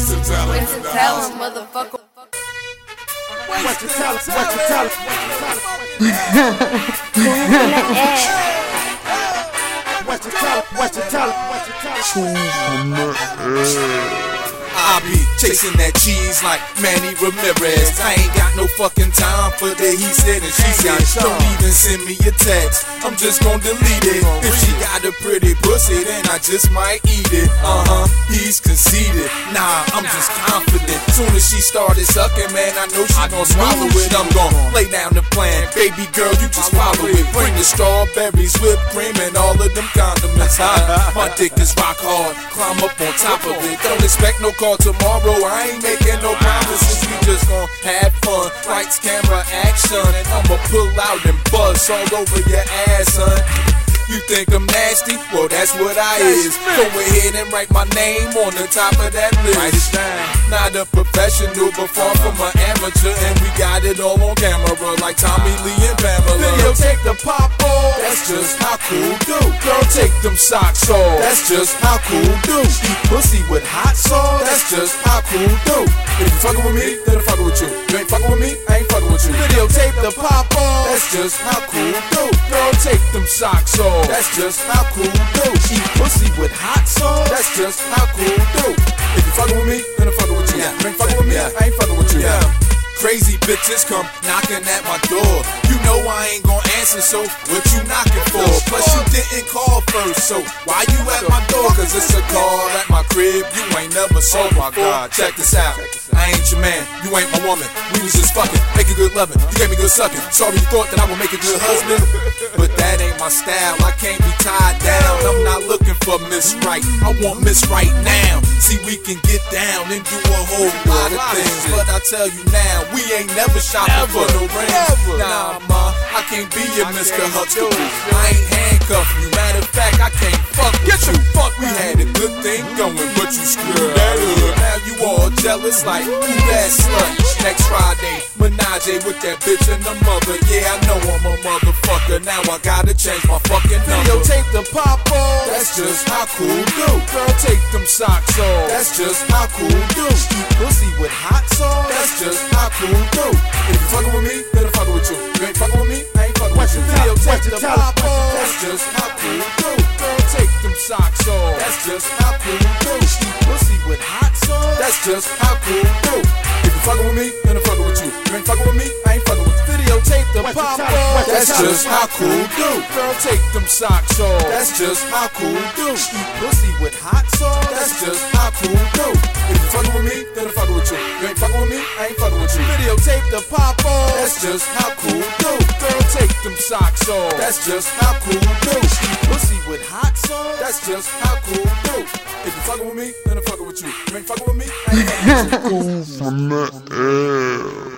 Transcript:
Winston tell him. Winston tell him, motherfucker. Winston tell him. Winston tell him. Winston tell him. Winston tell him. Winston tell him. I be chasing that cheese like Manny Ramirez. I ain't got no fucking time for the he said and she said. Don't even send me a text. I'm just gon' delete it. If she got a pretty then I just might eat it. Uh huh. He's conceited. Nah, I'm just confident. Soon as she started sucking, man, I know she gon' swallow it. I'm gon' lay down the plan. Baby girl, you just follow it. Bring the strawberries, whipped cream, and all of them condiments. Huh? My dick is rock hard. Climb up on top of it. Don't expect no call tomorrow. I ain't making no promises. We just gon' have fun. Lights, camera, action. And I'ma pull out and bust all over your ass, son. You think I'm nasty? Well, that's what I is. Go ahead and write my name on the top of that list. Write it down. Not a professional, but far from an amateur. And we got it all on camera, like Tommy Lee and Pamela. Videotape the pop off. That's just how cool do. Girl, take them socks off. That's just how cool do. Eat pussy with hot sauce. That's just how cool do. If you're fucking with me, then I'm fucking with you. You ain't fucking with me, I ain't fucking with you. Videotape the pop off. That's just how cool do. Girl, take them socks off. That's just how cool do. Eat pussy with hot sauce. That's just how cool do. If you fucking with me, then I'm fucking with you. You ain't fucking with me, I ain't fucking with you. Crazy bitches come knocking at my door. You know I ain't gon' answer, so what you knocking for? Plus you didn't call first, so why you at my door? Cause it's a call at my crib. You ain't never sold my God. Check this out. I ain't your man, you ain't my woman. We was just fucking, making good loving. You gave me good sucking. Sorry you thought that I would make a good husband, but that ain't my style. I can't be tied down. I'm not looking for Miss Right. I want Miss Right now. See, we can get down and do a whole lot of things. But I tell you now, we ain't never shopping for no rings. Nah, ma, I can't be your Mr. Huxtable. I ain't handcuffed you. Matter of fact, I can't fuck with Get you. Fuck, we had a good thing going, but you screwed that up. Now you all jealous like who that slut? Friday, with that bitch and the mother. Yeah, I know I'm a motherfucker. Now I gotta change my fucking number. Videotape the pop off. That's just how cool do. Girl, take them socks off. That's just how cool do. Eat pussy with hot sauce. That's just how cool do. If you fucking with me, then I'm fucking with you. You ain't fucking with me, I ain't fucking with you. Videotape the pop off. That's just how cool do. Girl, take them socks off. That's just how cool do. Eat pussy with hot sauce. That's just how cool do. If you fucking with me, then I'm fucking with you. You ain't fucking with me, I ain't fucking with you. Videotape the pop off. That's just how cool do. Girl, take them socks off. That's just how cool do. Eat pussy with hot sauce. That's just how cool do. If you fucking with me, then I'm fucking with you. You ain't fucking with me, I ain't fucking with you. Videotape the pop off. That's just how cool do. Girl, take them socks off. That's just how cool do. Eat pussy with hot sauce. That's just how cool do. If you fucking with me, then I'm fucking with you. You ain't fucking with me, I ain't fucking with you. from the air.